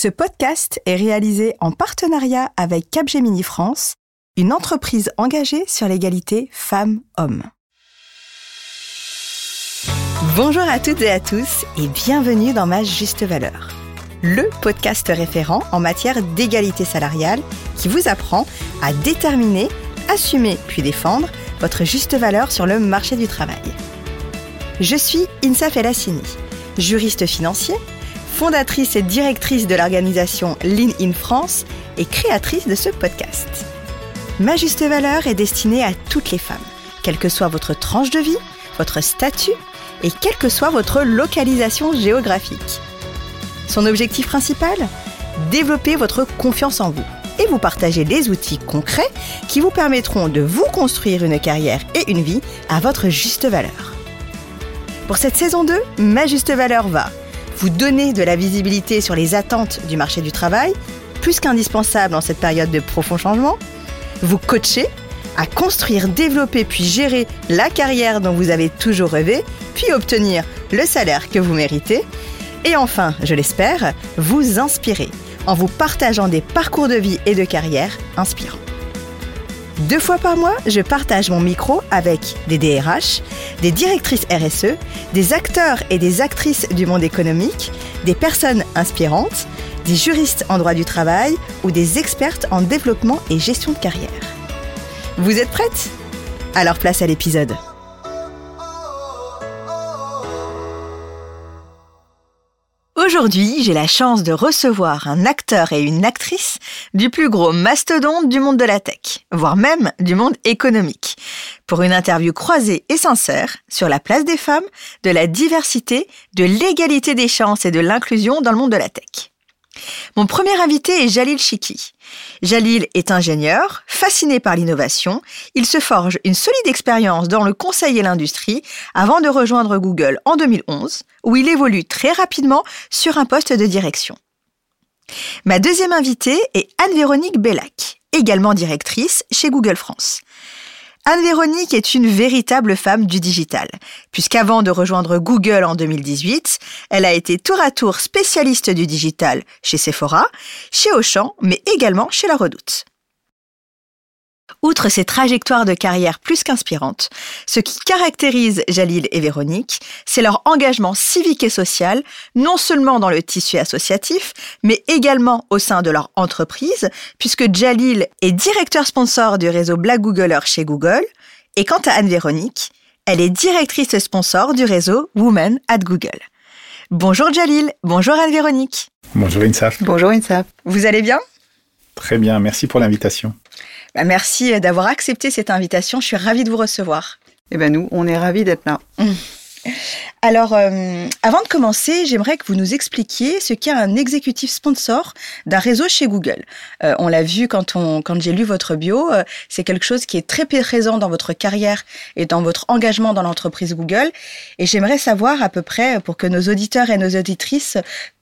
Ce podcast est réalisé en partenariat avec Capgemini France, une entreprise engagée sur l'égalité femmes-hommes. Bonjour à toutes et à tous et bienvenue dans Ma Juste Valeur, le podcast référent en matière d'égalité salariale qui vous apprend à déterminer, assumer puis défendre votre juste valeur sur le marché du travail. Je suis Insa Felassini, juriste financier fondatrice et directrice de l'organisation Lean in France et créatrice de ce podcast. Ma juste valeur est destinée à toutes les femmes, quelle que soit votre tranche de vie, votre statut et quelle que soit votre localisation géographique. Son objectif principal? Développer votre confiance en vous et vous partager des outils concrets qui vous permettront de vous construire une carrière et une vie à votre juste valeur. Pour cette saison 2, Ma juste valeur va vous donner de la visibilité sur les attentes du marché du travail, plus qu'indispensable en cette période de profond changement, vous coacher à construire, développer puis gérer la carrière dont vous avez toujours rêvé, puis obtenir le salaire que vous méritez, et enfin, je l'espère, vous inspirer en vous partageant des parcours de vie et de carrière inspirants. Deux fois par mois, je partage mon micro avec des DRH, des directrices RSE, des acteurs et des actrices du monde économique, des personnes inspirantes, des juristes en droit du travail ou des expertes en développement et gestion de carrière. Vous êtes prêtes? Alors place à l'épisode. Aujourd'hui, j'ai la chance de recevoir un acteur et une actrice du plus gros mastodonte du monde de la tech, voire même du monde économique, pour une interview croisée et sincère sur la place des femmes, de la diversité, de l'égalité des chances et de l'inclusion dans le monde de la tech. Mon premier invité est Jalil Chiki. Jalil est ingénieur, fasciné par l'innovation. Il se forge une solide expérience dans le conseil et l'industrie avant de rejoindre Google en 2011, où il évolue très rapidement sur un poste de direction. Ma deuxième invitée est Anne-Véronique Bellac, également directrice chez Google France. Anne-Véronique est une véritable femme du digital, puisqu'avant de rejoindre Google en 2018, elle a été tour à tour spécialiste du digital chez Sephora, chez Auchan, mais également chez La Redoute. Outre ces trajectoires de carrière plus qu'inspirantes, ce qui caractérise Jalil et Véronique, c'est leur engagement civique et social, non seulement dans le tissu associatif, mais également au sein de leur entreprise, puisque Jalil est directeur sponsor du réseau Black Googler chez Google, et quant à Anne-Véronique, elle est directrice sponsor du réseau Women at Google. Bonjour Jalil, bonjour Anne-Véronique. Bonjour Insaf. Bonjour Insaf. Vous allez bien? Très bien, merci pour l'invitation. Bah, merci d'avoir accepté cette invitation. Je suis ravie de vous recevoir. Eh ben nous, on est ravis d'être là. Alors, euh, avant de commencer, j'aimerais que vous nous expliquiez ce qu'est un exécutif sponsor d'un réseau chez Google. Euh, on l'a vu quand, on, quand j'ai lu votre bio, euh, c'est quelque chose qui est très présent dans votre carrière et dans votre engagement dans l'entreprise Google. Et j'aimerais savoir à peu près, pour que nos auditeurs et nos auditrices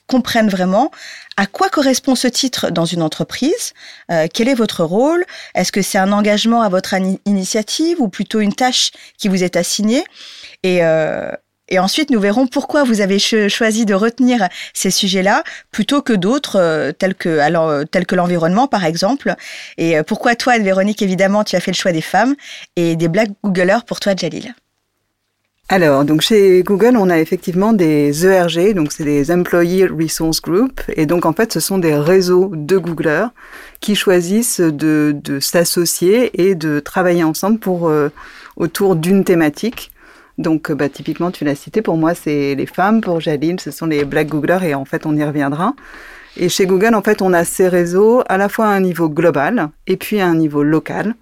comprennent vraiment à quoi correspond ce titre dans une entreprise euh, Quel est votre rôle Est-ce que c'est un engagement à votre initiative ou plutôt une tâche qui vous est assignée et, euh, et ensuite, nous verrons pourquoi vous avez choisi de retenir ces sujets-là plutôt que d'autres, euh, tels que, que l'environnement, par exemple. Et pourquoi toi, Véronique, évidemment, tu as fait le choix des femmes et des Black Googlers pour toi, Jalil? Alors, donc chez Google, on a effectivement des ERG, donc c'est des Employee Resource Group, et donc en fait, ce sont des réseaux de Googlers qui choisissent de, de s'associer et de travailler ensemble pour euh, autour d'une thématique. Donc, bah, typiquement, tu l'as cité, pour moi, c'est les femmes, pour Jaline, ce sont les Black Googlers, et en fait, on y reviendra. Et chez Google, en fait, on a ces réseaux à la fois à un niveau global et puis à un niveau local.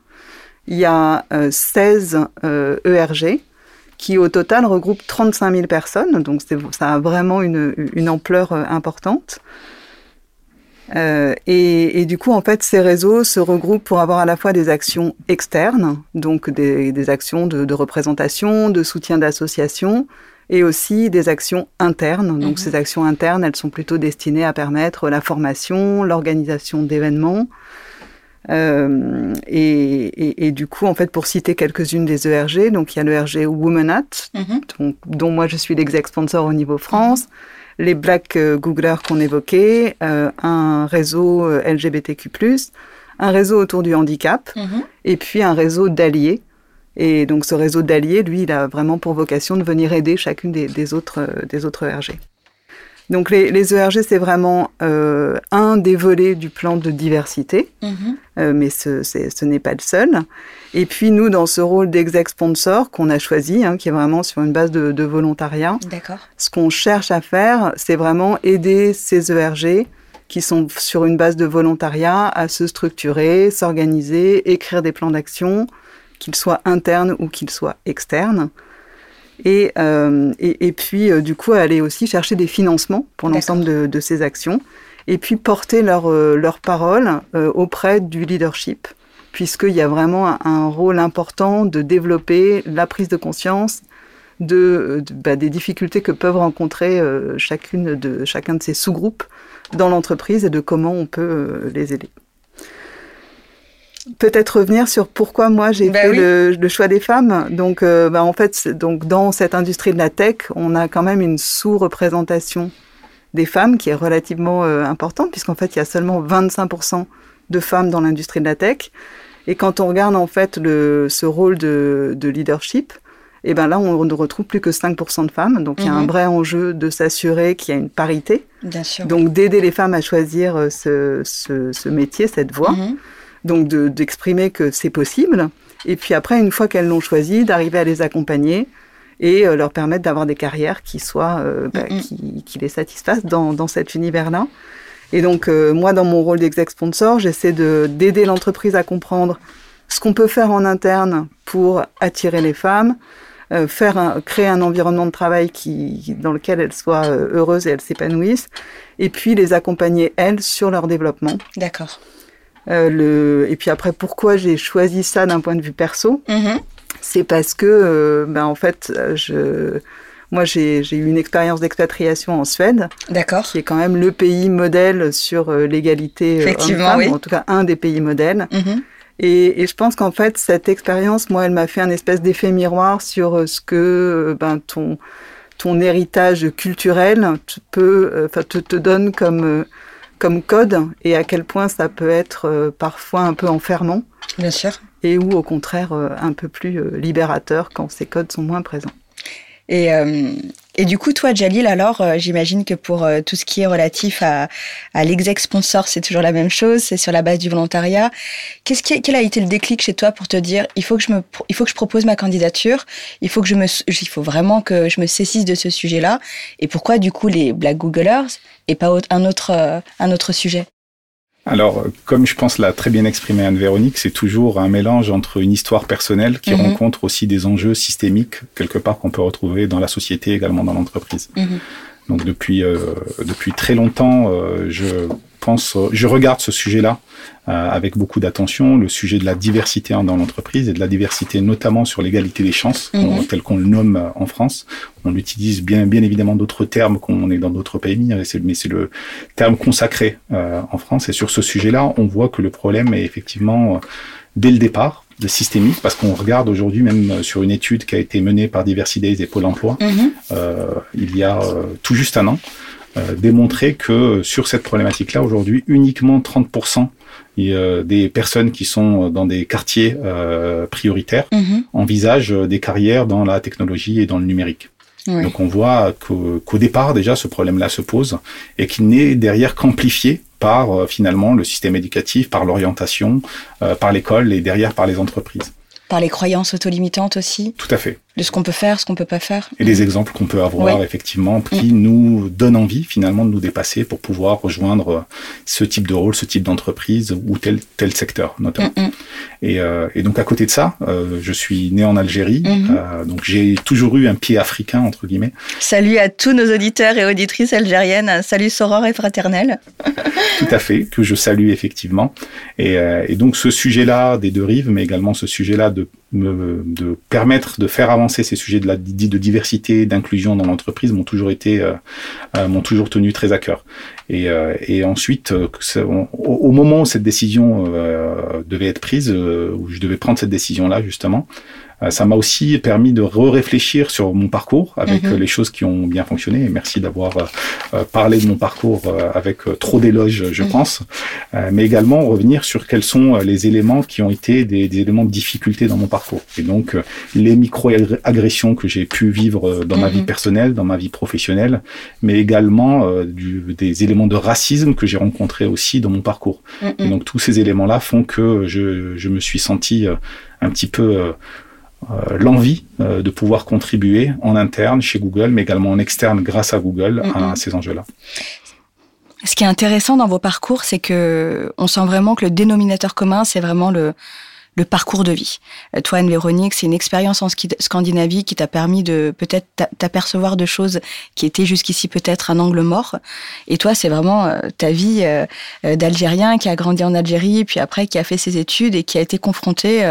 Il y a 16 euh, ERG euh, e qui au total regroupe 35 000 personnes, donc ça a vraiment une, une ampleur euh, importante. Euh, et, et, du coup, en fait, ces réseaux se regroupent pour avoir à la fois des actions externes, donc des, des actions de, de, représentation, de soutien d'association, et aussi des actions internes. Donc, mhm. ces actions internes, elles sont plutôt destinées à permettre la formation, l'organisation d'événements, euh, et, et, du coup, en fait, pour citer quelques-unes des ERG, donc il y a l'ERG Women At, mhm. dont moi je suis l'exec sponsor au niveau France, les Black Googlers qu'on évoquait, un réseau LGBTQ+, un réseau autour du handicap, mhm. et puis un réseau d'alliés. Et donc ce réseau d'alliés, lui, il a vraiment pour vocation de venir aider chacune des, autres, des autres ERG. Donc les, les ERG, c'est vraiment euh, un des volets du plan de diversité, mhm. euh, mais ce, ce n'est pas le seul. Et puis nous, dans ce rôle d'exec sponsor qu'on a choisi, hein, qui est vraiment sur une base de, de volontariat, ce qu'on cherche à faire, c'est vraiment aider ces ERG qui sont sur une base de volontariat à se structurer, s'organiser, écrire des plans d'action, qu'ils soient internes ou qu'ils soient externes. Et, euh, et, et, puis, euh, du coup, aller aussi chercher des financements pour l'ensemble de, de, ces actions. Et puis, porter leur, euh, leur parole euh, auprès du leadership, puisqu'il y a vraiment un, un, rôle important de développer la prise de conscience de, de bah, des difficultés que peuvent rencontrer chacune de, chacun de ces sous-groupes dans l'entreprise et de comment on peut les aider peut-être revenir sur pourquoi moi j'ai bah fait le, choix des femmes. Donc, euh, bah, en fait, donc dans cette industrie de la tech, on a quand même une sous-représentation des femmes qui est relativement euh, importante, puisqu'en fait, il y a seulement 25% de femmes dans l'industrie de la tech. Et quand on regarde en fait le, ce rôle de, de leadership, et eh ben là, on ne retrouve plus que 5% de femmes. Donc, il y a un mhm. vrai enjeu de s'assurer qu'il y a une parité. Bien sûr. Donc, d'aider les femmes à choisir euh, ce, ce, ce métier, cette voie. Mhm donc d'exprimer que c'est possible. Et puis après, une fois qu'elles l'ont choisi, d'arriver à les accompagner et euh, leur permettre d'avoir des carrières qui soient, euh, bah, qui, qui, les satisfassent dans, dans cet univers-là. Et donc, euh, moi, dans mon rôle d'exec sponsor, j'essaie d'aider l'entreprise à comprendre ce qu'on peut faire en interne pour attirer les femmes, faire un, créer un environnement de travail qui, dans lequel elles soient heureuses et elles s'épanouissent, et puis les accompagner, elles, sur leur développement. D'accord. Euh, le... Et puis après, pourquoi j'ai choisi ça d'un point de vue perso mm-hmm. C'est parce que, euh, ben, en fait, je... moi, j'ai eu une expérience d'expatriation en Suède, qui est quand même le pays modèle sur euh, l'égalité Effectivement, oui. en tout cas un des pays modèles. Et, et, je pense qu'en fait, cette expérience, moi, elle m'a fait un espèce d'effet miroir sur ce que ben, ton, ton héritage culturel te, peut, te, te donne comme comme code et à quel point ça peut être euh, parfois un peu enfermant. Bien sûr. Et ou au contraire euh, un peu plus euh, libérateur quand ces codes sont moins présents. Et, et du coup, toi, Jalil, alors, euh, j'imagine que pour euh, tout ce qui est relatif à, à l'exec sponsor, c'est toujours la même chose, c'est sur la base du volontariat. Qu'est-ce qui, quel a été le déclic chez toi pour te dire, il faut que je me, il faut que je propose ma candidature, il faut que je me, il faut vraiment que je me saisisse de ce sujet-là. Et pourquoi, du coup, les Black Googlers et pas un autre, euh, un autre sujet? Alors, comme je pense l'a très bien exprimé Anne-Véronique, c'est toujours un mélange entre une histoire personnelle qui mhm. rencontre aussi des enjeux systémiques, quelque part, qu'on peut retrouver dans la société, également dans l'entreprise. Mhm. Donc, depuis, euh, depuis très longtemps, euh, je pense, euh, je regarde ce sujet-là euh, avec beaucoup d'attention, le sujet de la diversité dans l'entreprise et de la diversité notamment sur l'égalité des chances, mhm. tel qu'on le nomme euh, en France. On utilise bien, bien évidemment d'autres termes qu'on est dans d'autres pays, mais c'est le terme consacré en France. Et sur ce sujet-là, on voit que le problème est effectivement dès le départ de systémique, parce qu'on regarde aujourd'hui même sur une étude qui a été menée par Diversity et Pôle Emploi, mhm. euh, il y a tout juste un an, euh, démontrer que sur cette problématique-là, aujourd'hui, uniquement 30% euh, des personnes qui sont dans des quartiers euh, prioritaires mhm. envisagent des carrières dans la technologie et dans le numérique. Donc on voit qu'au départ déjà ce problème-là se pose et qu'il n'est derrière qu'amplifié par finalement le système éducatif, par l'orientation, par l'école et derrière par les entreprises. Par les croyances autolimitantes aussi Tout à fait de ce qu'on peut faire, ce qu'on peut pas faire. Et des exemples qu'on peut avoir effectivement qui mm. nous donnent envie finalement de nous dépasser pour pouvoir rejoindre euh, ce type de rôle, ce type d'entreprise ou tel tel secteur notamment. Mm, mm. Et, euh, et, donc à côté de ça, euh, je suis né en Algérie, mm-hmm. euh, donc j'ai toujours eu un pied africain entre guillemets. Salut à tous nos auditeurs et auditrices algériennes, salut soror et fraternel. Tout à fait, que je salue effectivement. Et, euh, et donc ce sujet-là des deux rives, mais également ce sujet-là de de permettre de faire avancer ces sujets de la de diversité, d'inclusion dans l'entreprise m'ont toujours été euh, euh, m'ont toujours tenu très à cœur. Et, euh, et ensuite, au, moment où cette décision devait être prise, où je devais prendre cette décision là justement, ça m'a aussi permis de réfléchir sur mon parcours avec mhm. les choses qui ont bien fonctionné. Et merci d'avoir parlé de mon parcours avec trop d'éloges, je mhm. pense. mais également revenir sur quels sont les éléments qui ont été des, des éléments de difficulté dans mon parcours. Et donc les micro-agressions que j'ai pu vivre dans ma vie personnelle, dans ma vie professionnelle, mais également du, des éléments de racisme que j'ai rencontrés aussi dans mon parcours. Et donc tous ces éléments-là font que je, je me suis senti euh, un petit peu euh, euh, l'envie de pouvoir contribuer en interne chez Google, mais également en externe grâce à Google à ces enjeux-là. Ce qui est intéressant dans vos parcours, c'est que on sent vraiment que le dénominateur commun, c'est vraiment le, le parcours de vie. Euh, toi, Anne-Véronique, c'est une expérience en Scandinavie qui t'a permis de peut-être t'apercevoir de choses qui étaient jusqu'ici peut-être un angle mort. Et toi, c'est vraiment euh, ta vie euh, d'Algérien qui a grandi en Algérie, puis après qui a fait ses études et qui a été confronté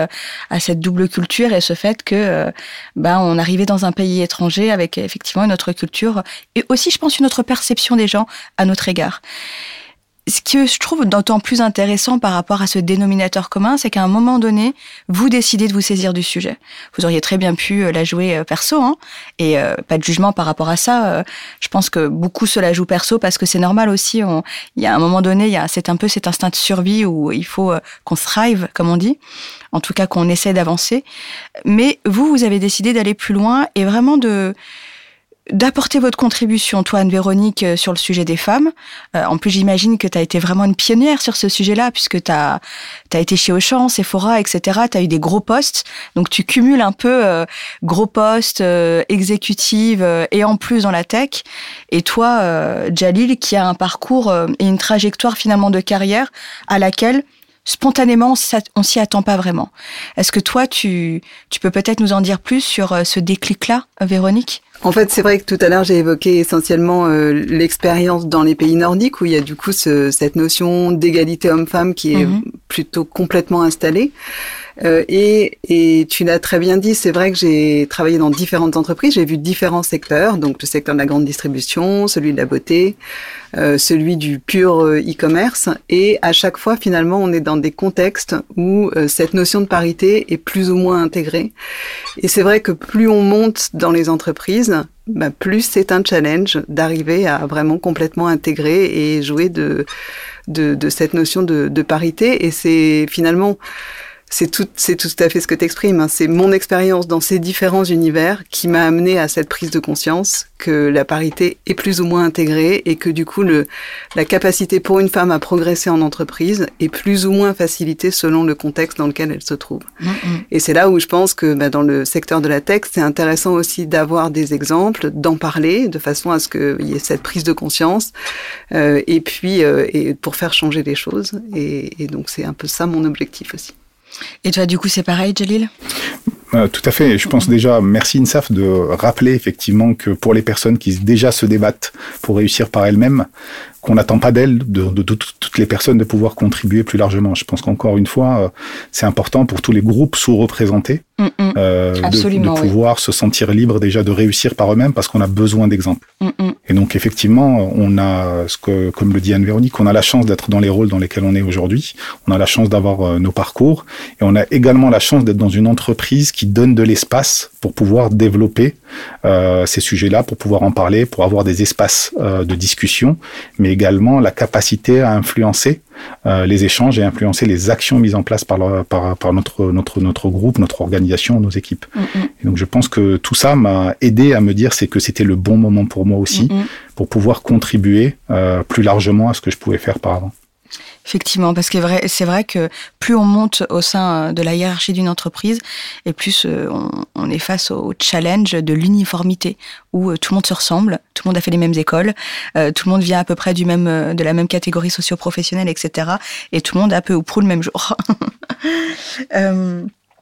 à cette double culture et ce fait que ben on arrivait dans un pays étranger avec effectivement une autre culture et aussi, je pense, une autre perception des gens à notre égard ce que je trouve d'autant plus intéressant par rapport à ce dénominateur commun, c'est qu'à un moment donné, vous décidez de vous saisir du sujet. Vous auriez très bien pu euh, la jouer euh, perso, hein, et euh, pas de jugement par rapport à ça. je pense que beaucoup se la jouent perso parce que c'est normal aussi. Il y a un moment donné, c'est un peu cet instinct de survie où il faut qu'on thrive, comme on dit. En tout cas, qu'on essaie d'avancer. Mais vous, vous avez décidé d'aller plus loin et vraiment de d'apporter votre contribution, toi Anne-Véronique, euh, sur le sujet des femmes. Euh, en plus, j'imagine que tu as été vraiment une pionnière sur ce sujet-là, puisque tu as, été chez Auchan, Sephora, etc. Tu as eu des gros postes. Donc, tu cumules un peu euh, gros postes, euh, exécutive et en plus dans la tech. Et toi, Jalil, qui a un parcours et une trajectoire finalement de carrière à laquelle spontanément, on s'y attend pas vraiment. Est-ce que toi, tu, tu peux peut-être nous en dire plus sur ce déclic-là, Véronique? En fait, c'est vrai que tout à l'heure, j'ai évoqué essentiellement euh, l'expérience dans les pays nordiques où il y a du coup cette notion d'égalité homme-femme qui est mhm. plutôt complètement installée. Euh, et, et, tu l'as très bien dit, c'est vrai que j'ai travaillé dans différentes entreprises, j'ai vu différents secteurs, donc le secteur de la grande distribution, celui de la beauté, euh, celui du pur euh, e-commerce, et à chaque fois finalement on est dans des contextes où euh, cette notion de parité est plus ou moins intégrée. Et c'est vrai que plus on monte dans les entreprises, bah, plus c'est un challenge d'arriver à vraiment complètement intégrer et jouer de, de, de cette notion de, de parité. Et c'est finalement c'est tout, c'est tout à fait ce que tu exprimes. Hein. C'est mon expérience dans ces différents univers qui m'a amené à cette prise de conscience que la parité est plus ou moins intégrée et que du coup, le, la capacité pour une femme à progresser en entreprise est plus ou moins facilitée selon le contexte dans lequel elle se trouve. Mm, mm. Et c'est là où je pense que bah, dans le secteur de la tech, c'est intéressant aussi d'avoir des exemples, d'en parler de façon à ce qu'il y ait cette prise de conscience euh, et puis euh, et pour faire changer les choses. Et, et donc, c'est un peu ça mon objectif aussi. Et toi, du coup, c'est pareil, Jalil? Euh, tout à fait. Je pense déjà, merci INSAF de rappeler effectivement que pour les personnes qui déjà se débattent pour réussir par elles-mêmes, qu'on n'attend pas d'elles, de, toutes les personnes, de pouvoir contribuer plus largement. Je pense qu'encore une fois, euh, c'est important pour tous les groupes sous-représentés mm, mm. euh, de, pouvoir se sentir libre déjà de réussir par eux-mêmes parce qu'on a besoin d'exemples. Mm, et donc effectivement, on a, ce que, comme le dit Anne-Véronique, on a la chance d'être dans les rôles dans lesquels on est aujourd'hui. On a la chance d'avoir euh, nos parcours et on a également la chance d'être dans une entreprise qui donne de l'espace pour pouvoir développer euh, ces sujets-là, pour pouvoir en parler, pour avoir des espaces euh, de discussion, mais également la capacité à influencer euh, les échanges et influencer les actions mises en place par, par, par notre, notre, notre groupe, notre organisation, nos équipes. Mm, mm. Et donc je pense que tout ça m'a aidé à me dire c'est que c'était le bon moment pour moi aussi, mm, pour pouvoir contribuer plus largement à ce que je pouvais faire par avant. Effectivement, parce que c'est vrai que plus on monte au sein de la hiérarchie d'une entreprise, et plus euh, on, est face au challenge de l'uniformité, où euh, tout le monde se ressemble, tout le monde a fait les mêmes écoles, euh, tout le monde vient à peu près du même, de la même catégorie socio-professionnelle, etc. Et tout le monde a peu ou prou le même jour.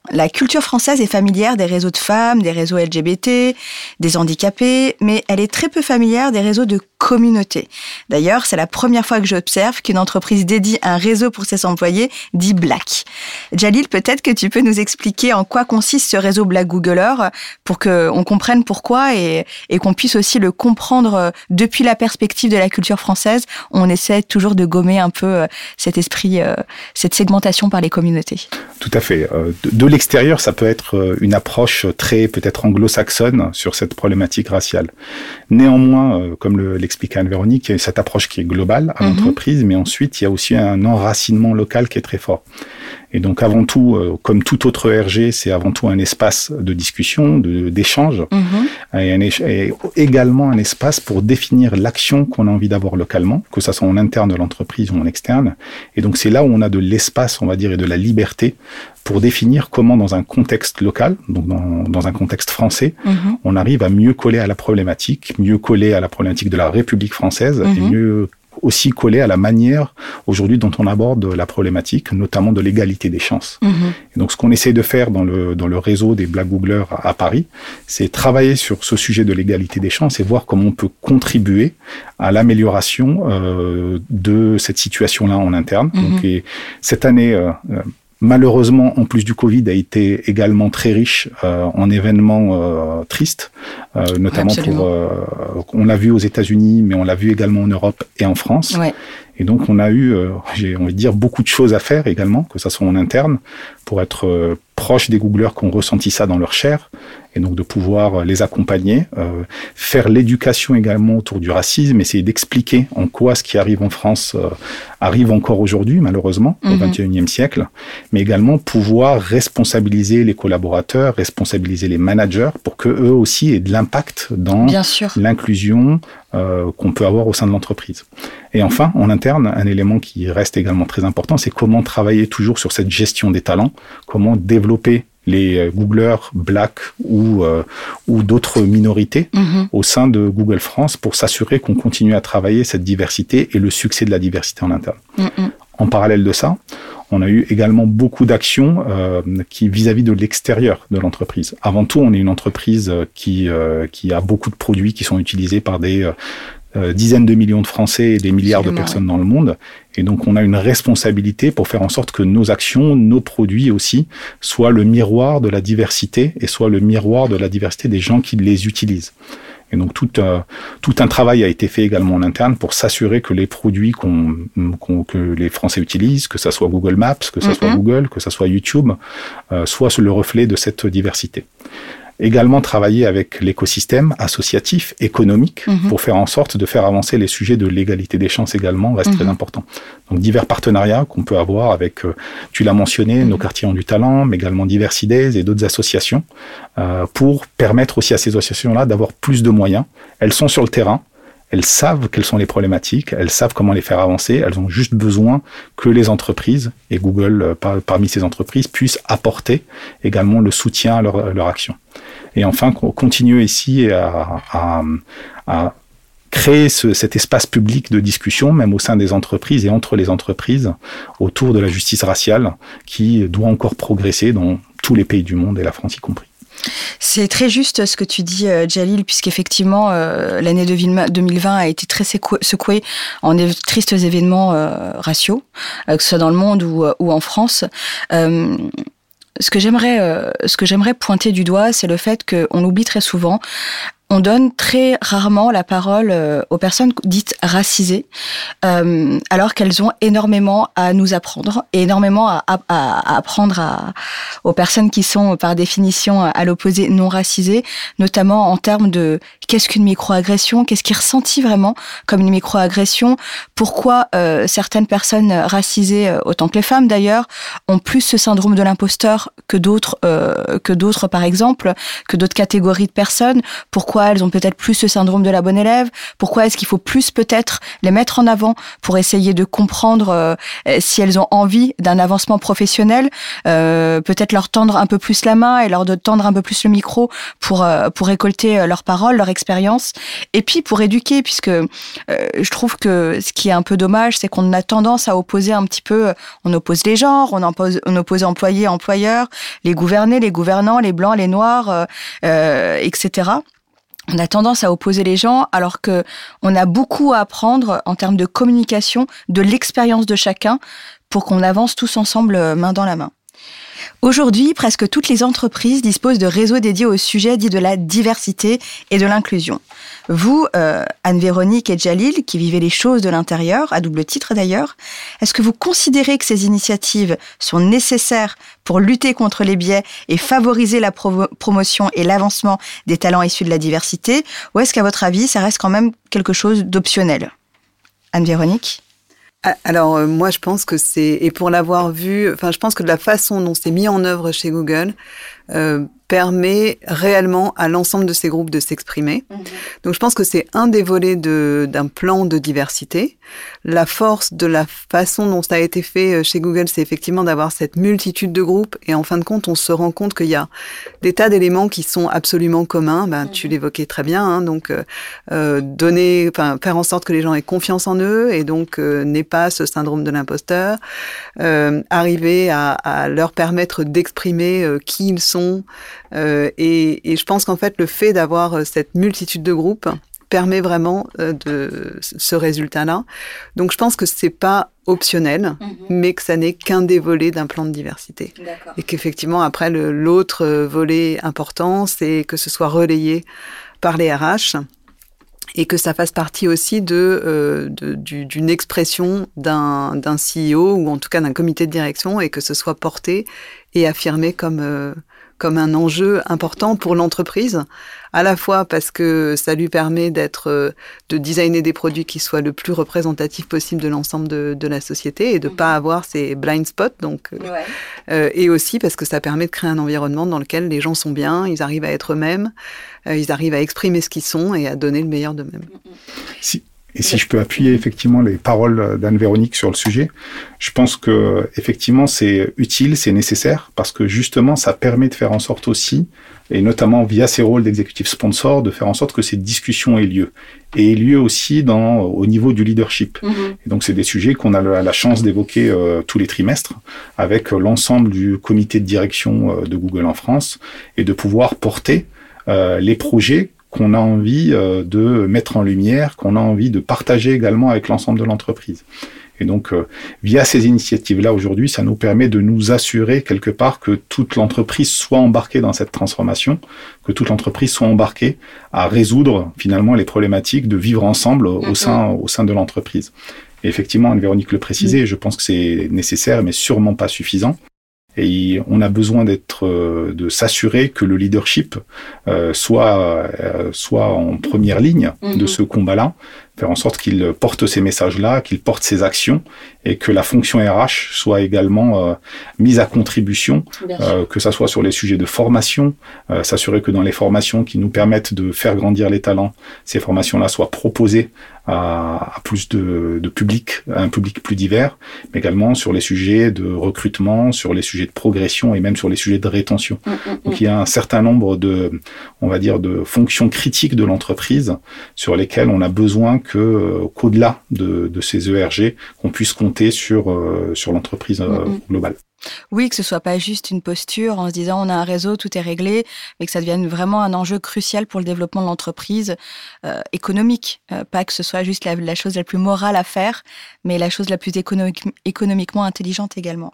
La culture française est familière des réseaux de femmes, des réseaux LGBT, des handicapés, mais elle est très peu familière des réseaux de communauté. D'ailleurs, c'est la première fois que j'observe qu'une entreprise dédie un réseau pour ses employés dit Black. Jalil, peut-être que tu peux nous expliquer en quoi consiste ce réseau Black Googler pour qu'on comprenne pourquoi et, qu'on puisse aussi le comprendre depuis la perspective de la culture française. On essaie toujours de gommer un peu euh, cet esprit, euh, cette segmentation par les communautés. Tout à fait. Euh, de, l'extérieur, ça peut être une approche très peut-être anglo-saxonne sur cette problématique raciale. Néanmoins, comme l'expliquait Anne-Véronique, il y a cette approche qui est globale à mhm. l'entreprise, mais ensuite, il y a aussi un enracinement local qui est très fort. Et donc avant tout, euh, comme tout autre RG, c'est avant tout un espace de discussion, d'échange, mhm. Et, également un espace pour définir l'action qu'on a envie d'avoir localement, que ça soit en interne de l'entreprise ou en externe. Et donc c'est là où on a de l'espace, on va dire, et de la liberté pour définir comment dans un contexte local, donc dans, dans un contexte français, mhm. on arrive à mieux coller à la problématique, mieux coller à la problématique de la République française et mhm. mieux aussi collé à la manière aujourd'hui dont on aborde la problématique, notamment de l'égalité des chances. Mhm. Et donc, ce qu'on essaie de faire dans le, dans le réseau des Black Googlers à, Paris, c'est travailler sur ce sujet de l'égalité des chances et voir comment on peut contribuer à l'amélioration euh, de cette situation-là en interne. Mhm. Donc, et cette année, euh, malheureusement, en plus du Covid, a été également très riche euh, en événements euh, tristes, euh, notamment pour. Euh, on l'a vu aux États-Unis, mais on l'a vu également en Europe et en France. Ouais. Et donc, on a eu, j'ai envie de dire, beaucoup de choses à faire également, que ça soit en interne, pour être proche des Googlers qui ont ressenti ça dans leur chair, et donc de pouvoir euh, les accompagner, euh, faire l'éducation également autour du racisme, essayer d'expliquer en quoi ce qui arrive en France euh, arrive encore aujourd'hui, malheureusement, au XXIe mhm. siècle, mais également pouvoir responsabiliser les collaborateurs, responsabiliser les managers pour que eux aussi aient de l'impact dans l'inclusion euh, qu'on peut avoir au sein de l'entreprise. Et enfin, en interne, un élément qui reste également très important, c'est comment travailler toujours sur cette gestion des talents, comment développer les euh, Googlers black ou, euh, ou d'autres minorités mhm. au sein de Google France pour s'assurer qu'on continue à travailler cette diversité et le succès de la diversité en interne. En parallèle de ça, on a eu également beaucoup d'actions euh, qui vis-à-vis de l'extérieur de l'entreprise. Avant tout, on est une entreprise qui, qui a beaucoup de produits qui sont utilisés par des euh, dizaines de millions de Français et des milliards de personnes dans le monde. Et donc, on a une responsabilité pour faire en sorte que nos actions, nos produits aussi, soient le miroir de la diversité et soient le miroir de la diversité des gens qui les utilisent. Et donc tout, euh, tout un travail a été fait également en interne pour s'assurer que les produits qu'on, que les Français utilisent, que ça soit Google Maps, que ça soit mm-hmm. Google, que ça soit YouTube, euh, soient le reflet de cette diversité également travailler avec l'écosystème associatif, économique, mhm. pour faire en sorte de faire avancer les sujets de l'égalité des chances également, reste très mhm. important. Donc divers partenariats qu'on peut avoir avec, euh, tu l'as mentionné, nos mhm. quartiers ont du talent, mais également divers idées et d'autres associations, euh, pour permettre aussi à ces associations-là d'avoir plus de moyens. Elles sont sur le terrain, elles savent quelles sont les problématiques, elles savent comment les faire avancer, elles ont juste besoin que les entreprises, et Google euh, parmi ces entreprises, puissent apporter également le soutien à leur, leur action. Et enfin, continuer ici à, créer ce, cet espace public de discussion, même au sein des entreprises et entre les entreprises, autour de la justice raciale, qui doit encore progresser dans tous les pays du monde, et la France y compris. C'est très juste ce que tu dis, euh, Jalil, puisqu'effectivement, euh, l'année 2020 a été très secouée en tristes événements euh, raciaux, euh, que ce soit dans le monde ou en France. Ce que j'aimerais, ce que j'aimerais pointer du doigt, c'est le fait qu'on oublie très souvent on donne très rarement la parole euh, aux personnes dites racisées, euh, alors qu'elles ont énormément à nous apprendre et énormément à, apprendre à, aux personnes qui sont par définition à l'opposé non racisées, notamment en termes de qu'est-ce qu'une microagression, qu'est-ce qui est ressenti vraiment comme une microagression, pourquoi euh, certaines personnes racisées, autant que les femmes d'ailleurs, ont plus ce syndrome de l'imposteur que d'autres, que d'autres par exemple, que d'autres catégories de personnes, pourquoi elles ont peut-être plus ce syndrome de la bonne élève Pourquoi est-ce qu'il faut plus peut-être les mettre en avant pour essayer de comprendre euh, si elles ont envie d'un avancement professionnel euh, Peut-être leur tendre un peu plus la main et leur de tendre un peu plus le micro pour euh, pour récolter leurs paroles, leur et puis pour éduquer, puisque je trouve que ce qui est un peu dommage, c'est qu'on a tendance à opposer un petit peu, on oppose les genres, on oppose, on oppose employés, employeurs, les gouvernés, les gouvernants, les blancs, les noirs, etc. on a tendance à opposer les gens alors que on a beaucoup à apprendre en termes de communication, de l'expérience de chacun pour qu'on avance tous ensemble euh, main dans la main. Aujourd'hui, presque toutes les entreprises disposent de réseaux dédiés au sujet dit de la diversité et de l'inclusion. Vous, euh, Anne-Véronique et Jalil, qui vivez les choses de l'intérieur, à double titre d'ailleurs, est-ce que vous considérez que ces initiatives sont nécessaires pour lutter contre les biais et favoriser la promotion et l'avancement des talents issus de la diversité, ou est-ce qu'à votre avis, ça reste quand même quelque chose d'optionnel? Anne-Véronique? Alors euh, moi je pense que c'est et pour l'avoir vu, enfin je pense que de la façon dont c'est mis en œuvre chez Google, euh, permet réellement à l'ensemble de ces groupes de s'exprimer. Mhm. Donc je pense que c'est un des volets d'un plan de diversité. La force de la façon dont ça a été fait euh, chez Google, c'est effectivement d'avoir cette multitude de groupes et en fin de compte, on se rend compte qu'il y a des tas d'éléments qui sont absolument communs. Ben, Tu mhm. l'évoquais très bien, hein, donc euh, euh, donner, faire en sorte que les gens aient confiance en eux et donc euh, n'aient pas ce syndrome de l'imposteur, arriver à, à, leur permettre d'exprimer qui ils sont, euh, et, et, je pense qu'en fait, le fait d'avoir euh, cette multitude de groupes permet vraiment euh, de ce résultat-là. Donc, je pense que c'est pas optionnel, mhm. mais que ça n'est qu'un des volets d'un plan de diversité. Et qu'effectivement, après, l'autre volet important, c'est que ce soit relayé par les RH et que ça fasse partie aussi de, d'une expression d'un, d'un CEO ou en tout cas d'un comité de direction et que ce soit porté et affirmé comme, comme un enjeu important pour l'entreprise, à la fois parce que ça lui permet d'être, euh, de designer des produits qui soient le plus représentatifs possible de l'ensemble de, de, la société et de ne pas mhm. avoir ces blind spots, donc, euh, euh, et aussi parce que ça permet de créer un environnement dans lequel les gens sont bien, ils arrivent à être eux-mêmes, ils arrivent à exprimer ce qu'ils sont et à donner le meilleur d'eux-mêmes. Si, et si je peux appuyer effectivement les paroles d'Anne-Véronique sur le sujet, je pense que effectivement c'est utile, c'est nécessaire parce que justement ça permet de faire en sorte aussi, et notamment via ses rôles d'exécutif sponsor, de faire en sorte que ces discussions aient lieu et aient lieu aussi dans au niveau du leadership. Mm-hmm. Et donc c'est des sujets qu'on a la, chance d'évoquer euh, tous les trimestres avec l'ensemble du comité de direction euh, de Google en France et de pouvoir porter euh, les projets qu'on a envie euh, de mettre en lumière, qu'on a envie de partager également avec l'ensemble de l'entreprise. Et donc, euh, via ces initiatives-là, aujourd'hui, ça nous permet de nous assurer quelque part que toute l'entreprise soit embarquée dans cette transformation, que toute l'entreprise soit embarquée à résoudre finalement les problématiques de vivre ensemble au sein, au sein de l'entreprise. Et effectivement, Anne-Véronique le précisait, je pense que c'est nécessaire, mais sûrement pas suffisant. Et on a besoin d'être, euh, de s'assurer que le leadership euh, soit euh, soit en première ligne de mhm. ce combat-là, faire en sorte qu'il porte ces messages-là, qu'il porte ces actions, et que la fonction RH soit également mise à contribution, que ça soit sur les sujets de formation, s'assurer que dans les formations qui nous permettent de faire grandir les talents, ces formations-là soient proposées à, plus de, de, public, à un public plus divers, mais également sur les sujets de recrutement, sur les sujets de progression et même sur les sujets de rétention. Mm, mm, mm. Donc il y a un certain nombre de, on va dire, de fonctions critiques de l'entreprise sur lesquelles on a besoin que, euh, qu'au-delà de, de, ces ERG, qu'on puisse compter sur, euh, sur l'entreprise euh, globale. Oui, que ce soit pas juste une posture en se disant on a un réseau, tout est réglé, mais que ça devienne vraiment un enjeu crucial pour le développement de l'entreprise euh, économique. Euh, pas que ce soit juste la, chose la plus morale à faire, mais la chose la plus économiquement intelligente également.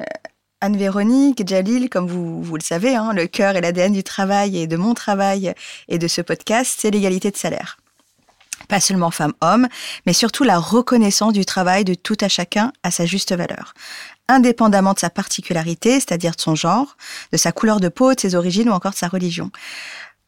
Euh, Anne-Véronique, Jalil, comme vous, vous le savez, hein, le cœur et l'ADN du travail et de mon travail et de ce podcast, c'est l'égalité de salaire pas seulement femmes-hommes, mais surtout la reconnaissance du travail de tout à chacun à sa juste valeur indépendamment de sa particularité, c'est-à-dire de son genre, de sa couleur de peau, de ses origines ou encore de sa religion.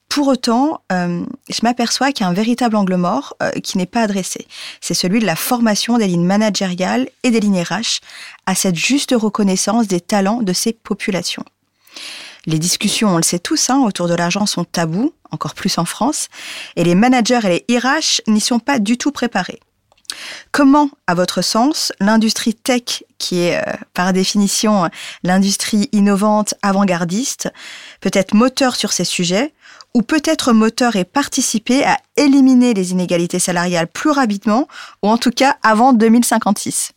Pour autant, euh, je m'aperçois qu'il y a un véritable angle mort euh, qui n'est pas adressé. C'est celui de la formation des lignes managériales et des lignes RH à cette juste reconnaissance des talents de ces populations. Les discussions, on le sait tous, hein, autour de l'argent sont tabous, encore plus en France, et les managers et les RH n'y sont pas du tout préparés. Comment, à votre sens, l'industrie tech, qui est euh, par définition l'industrie innovante avant-gardiste, peut être moteur sur ces sujets, ou peut être moteur et participer à éliminer les inégalités salariales plus rapidement, ou en tout cas avant 2056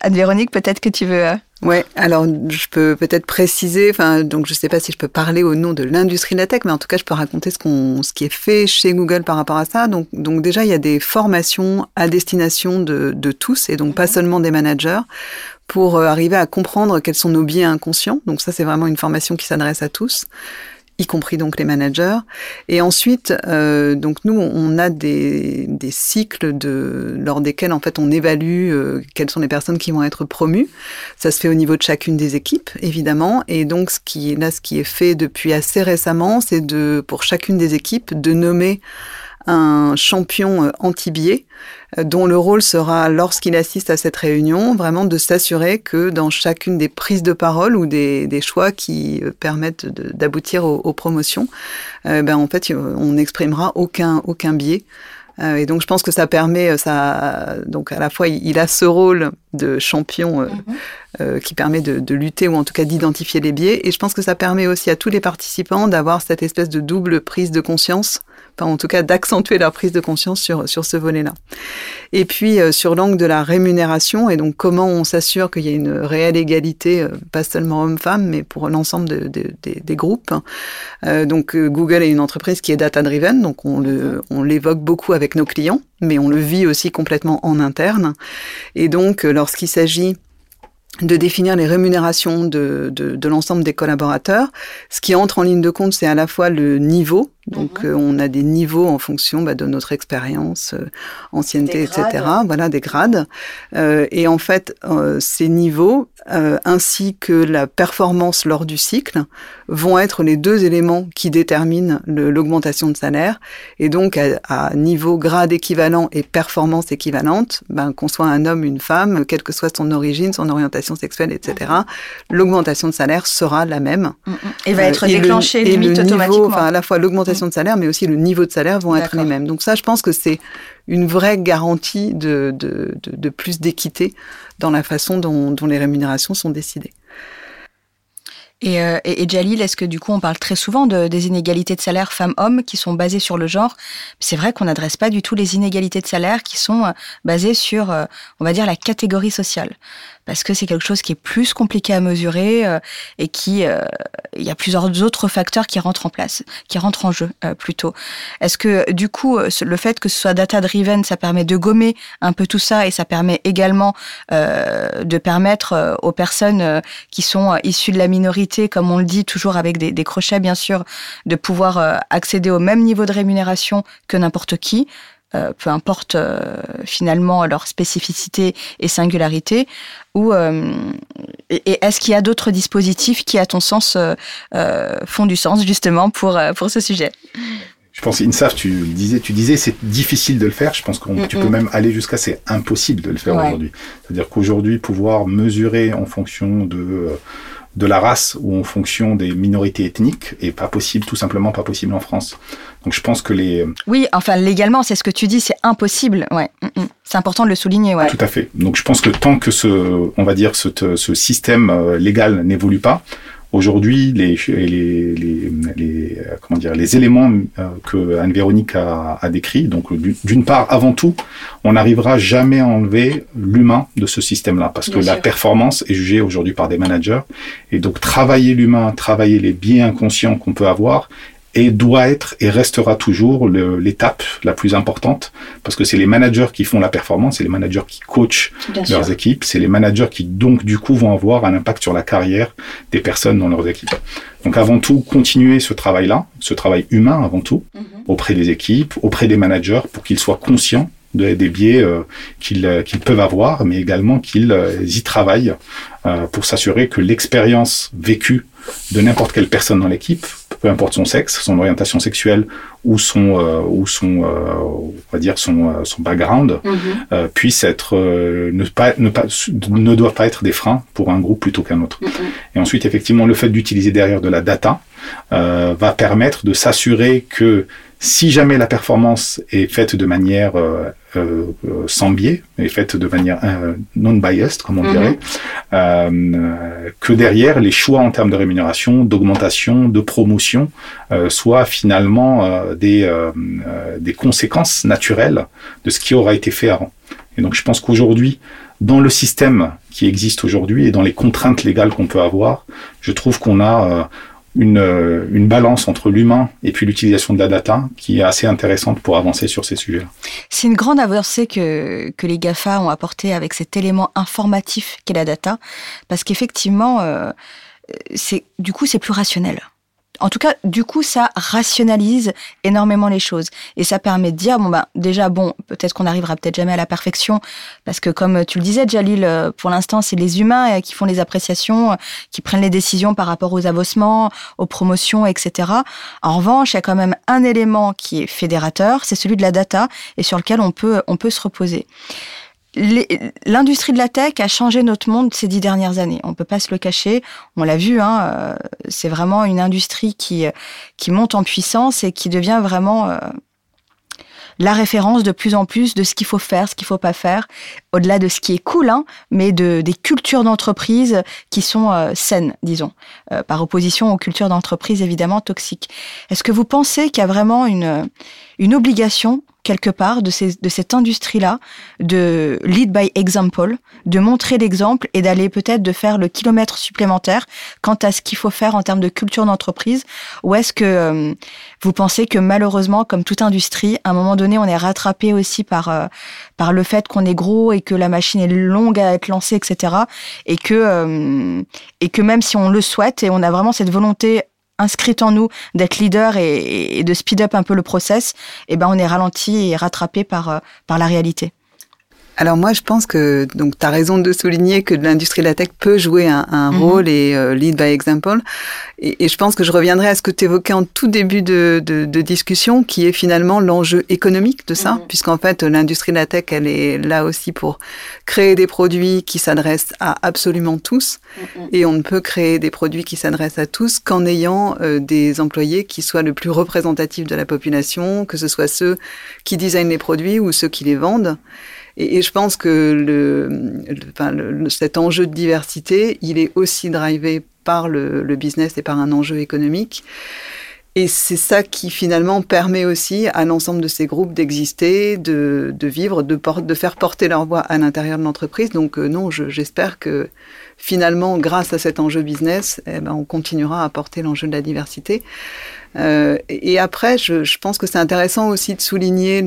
Anne-Véronique, peut-être que tu veux... Ouais, alors je peux peut-être préciser, enfin donc je sais pas si je peux parler au nom de l'industrie de la tech, mais en tout cas je peux raconter ce qu'on, ce qui est fait chez Google par rapport à ça. Donc donc déjà il y a des formations à destination de, de tous et donc pas mhm. seulement des managers pour arriver à comprendre quels sont nos biais inconscients. Donc ça c'est vraiment une formation qui s'adresse à tous y compris donc les managers. Et ensuite, euh, donc nous, on a des, des, cycles de, lors desquels en fait on évalue euh, quelles sont les personnes qui vont être promues. Ça se fait au niveau de chacune des équipes, évidemment. Et donc ce qui là, ce qui est fait depuis assez récemment, c'est de pour chacune des équipes de nommer un champion euh, anti-biais euh, dont le rôle sera, lorsqu'il assiste à cette réunion, vraiment de s'assurer que dans chacune des prises de parole ou des, des choix qui euh, permettent d'aboutir aux, promotions, ben en fait, on n'exprimera aucun, aucun biais. et donc, je pense que ça permet, ça, donc à la fois, il, a ce rôle de champion mm-hmm. qui permet de, de, lutter ou en tout cas d'identifier les biais. Et je pense que ça permet aussi à tous les participants d'avoir cette espèce de double prise de conscience en tout cas d'accentuer leur prise de conscience sur, sur ce volet-là. Et puis euh, sur l'angle de la rémunération, et donc comment on s'assure qu'il y a une réelle égalité, euh, pas seulement hommes-femmes, mais pour l'ensemble de, des groupes. Euh, donc Google est une entreprise qui est data-driven, donc on, le, on l'évoque beaucoup avec nos clients, mais on le vit aussi complètement en interne. Et donc lorsqu'il s'agit de définir les rémunérations de, de, de l'ensemble des collaborateurs. Ce qui entre en ligne de compte, c'est à la fois le niveau donc, mhm. euh, on a des niveaux en fonction bah, de notre expérience, euh, ancienneté, etc. Voilà, des grades. Euh, et en fait, ces niveaux, ainsi que la performance lors du cycle, vont être les deux éléments qui déterminent l'augmentation de salaire. Et donc, à, niveau grade équivalent et performance équivalente, ben, qu'on soit un homme, une femme, quelle que soit son origine, son orientation sexuelle, etc., mhm. l'augmentation de salaire sera la même. Mhm. Et va être déclenchée limite automatiquement. Enfin, à la fois l'augmentation de salaire, mais aussi le niveau de salaire vont être les mêmes. Donc ça, je pense que c'est une vraie garantie de, de, de, plus d'équité dans la façon dont, dont les rémunérations sont décidées. Et, euh, et, Jalil, est-ce que du coup on parle très souvent de, des inégalités de salaire femmes-hommes qui sont basées sur le genre? C'est vrai qu'on n'adresse pas du tout les inégalités de salaire qui sont euh, basées sur, euh, on va dire, la catégorie sociale parce que c'est quelque chose qui est plus compliqué à mesurer euh, et qui euh, il y a plusieurs autres facteurs qui rentrent en place, qui rentrent en jeu euh, plutôt. Est-ce que du coup le fait que ce soit data driven, ça permet de gommer un peu tout ça et ça permet également de permettre aux personnes qui sont issues de la minorité, comme on le dit toujours avec des crochets bien sûr, de pouvoir accéder au même niveau de rémunération que n'importe qui. Euh, peu importe euh, finalement leur spécificité et singularité, ou euh, et, est-ce qu'il y a d'autres dispositifs qui, à ton sens, font du sens justement pour pour ce sujet? Je pense, INSAF, tu disais, tu disais, c'est difficile de le faire. Je pense que tu peux même aller jusqu'à c'est impossible de le faire aujourd'hui. C'est-à-dire qu'aujourd'hui, pouvoir mesurer en fonction de de la race ou en fonction des minorités ethniques est pas possible, tout simplement pas possible en France. Donc je pense que les... Oui, enfin légalement, c'est ce que tu dis, c'est impossible. Ouais. Mm, mm. C'est important de le souligner. Ouais. Tout à fait. Donc je pense que tant que ce, on va dire, ce, ce système euh, légal n'évolue pas, Aujourd'hui, les, les, les, les, euh, comment dire, les éléments euh, que Anne-Véronique a, a décrits, donc d'une part, avant tout, on n'arrivera jamais à enlever l'humain de ce système-là, parce que la performance est jugée aujourd'hui par des managers, et donc travailler l'humain, travailler les biais inconscients qu'on peut avoir, et doit être et restera toujours l'étape la plus importante parce que c'est les managers qui font la performance, c'est les managers qui coachent leurs équipes, c'est les managers qui donc du coup vont avoir un impact sur la carrière des personnes dans leurs équipes. Donc avant tout, continuer ce travail-là, ce travail humain avant tout, mhm. auprès des équipes, auprès des managers pour qu'ils soient conscients de, des biais euh, qu'ils qu'ils peuvent avoir, mais également qu'ils euh, y travaillent euh, pour s'assurer que l'expérience vécue de n'importe quelle personne dans l'équipe peu importe son sexe, son orientation sexuelle ou son euh, ou son euh, on va dire son euh, son background mhm. puisse être ne pas ne pas ne doit pas être des freins pour un groupe plutôt qu'un autre. Mhm. Et ensuite effectivement le fait d'utiliser derrière de la data va permettre de s'assurer que si jamais la performance est faite de manière euh, euh, sans biais, est faite de manière euh, non-biased, comme on mhm. dirait, que derrière les choix en termes de rémunération, d'augmentation, de promotion soient finalement des, des conséquences naturelles de ce qui aura été fait avant. Et donc je pense qu'aujourd'hui, dans le système qui existe aujourd'hui et dans les contraintes légales qu'on peut avoir, je trouve qu'on a euh, une, euh, une, balance entre l'humain et puis l'utilisation de la data qui est assez intéressante pour avancer sur ces sujets-là. C'est une grande avancée que, que les GAFA ont apporté avec cet élément informatif qu'est la data, parce qu'effectivement, euh, c'est du coup, c'est plus rationnel en tout cas, du coup, ça rationalise énormément les choses. Et ça permet de dire bon ben déjà bon, peut-être qu'on n'arrivera peut-être jamais à la perfection. Parce que comme tu le disais, Jalil, euh, pour l'instant, c'est les humains euh, qui font les appréciations, euh, qui prennent les décisions par rapport aux avossements, aux promotions, etc. En revanche, il y a quand même un élément qui est fédérateur, c'est celui de la data et sur lequel on peut on peut se reposer l'industrie de la tech a changé notre monde ces dix dernières années. On peut pas se le cacher. On l'a vu. Hein, euh, c'est vraiment une industrie qui qui monte en puissance et qui devient vraiment euh, la référence de plus en plus de ce qu'il faut faire, ce qu'il faut pas faire, au-delà de ce qui est cool, hein, mais de des cultures d'entreprise qui sont euh, saines, disons, par opposition aux cultures d'entreprise évidemment toxiques. Est-ce que vous pensez qu'il y a vraiment une une obligation quelque part de, ces, de cette industrie-là, de lead by example, de montrer l'exemple et d'aller peut-être de faire le kilomètre supplémentaire quant à ce qu'il faut faire en termes de culture d'entreprise Ou est-ce que euh, vous pensez que malheureusement, comme toute industrie, à un moment donné, on est rattrapé aussi par, euh, par le fait qu'on est gros et que la machine est longue à être lancée, etc. Et que, euh, et que même si on le souhaite et on a vraiment cette volonté inscrite en nous d'être leader et, de speed up un peu le process, eh ben on est ralenti et rattrapé par, euh, par la réalité. Alors moi, je pense que donc tu as raison de souligner que l'industrie de la tech peut jouer un, un mhm. rôle et euh, lead by example. Et, et, je pense que je reviendrai à ce que tu évoquais en tout début de, de, de discussion, qui est finalement l'enjeu économique de ça, mhm. puisqu'en fait l'industrie de la tech, elle est là aussi pour créer des produits qui s'adressent à absolument tous, mhm. et on ne peut créer des produits qui s'adressent à tous qu'en ayant euh, des employés qui soient le plus représentatifs de la population, que ce soit ceux qui designent les produits ou ceux qui les vendent. Et, je pense que le, cet enjeu de diversité, il est aussi drivé par le, business et par un enjeu économique. Et c'est ça qui finalement permet aussi à l'ensemble de ces groupes d'exister, de, vivre, de, de, faire porter leur voix à l'intérieur de l'entreprise. Donc euh, non, j'espère que finalement, grâce à cet enjeu business, eh ben, on continuera à porter l'enjeu de la diversité. Euh, et après, je, je pense que c'est intéressant aussi de souligner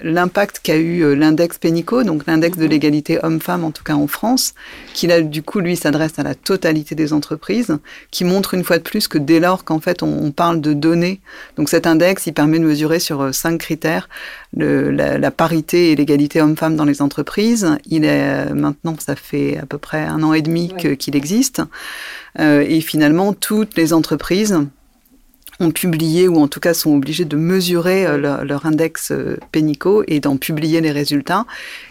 l'impact qu'a eu euh, l'index Pénico, donc l'index de mhm. l'égalité homme-femme, en tout cas en France, qui là, du coup, lui, s'adresse à la totalité des entreprises, qui montre une fois de plus que dès lors qu'en fait, on, parle de données, donc cet index, il permet de mesurer sur euh, cinq critères le, la, la, parité et l'égalité homme-femme dans les entreprises. Il est maintenant, ça fait à peu près un an et demi qu'il existe. Euh, et finalement, toutes les entreprises ont publié ou en tout cas sont obligés de mesurer euh, leur, index euh, pénico et d'en publier les résultats.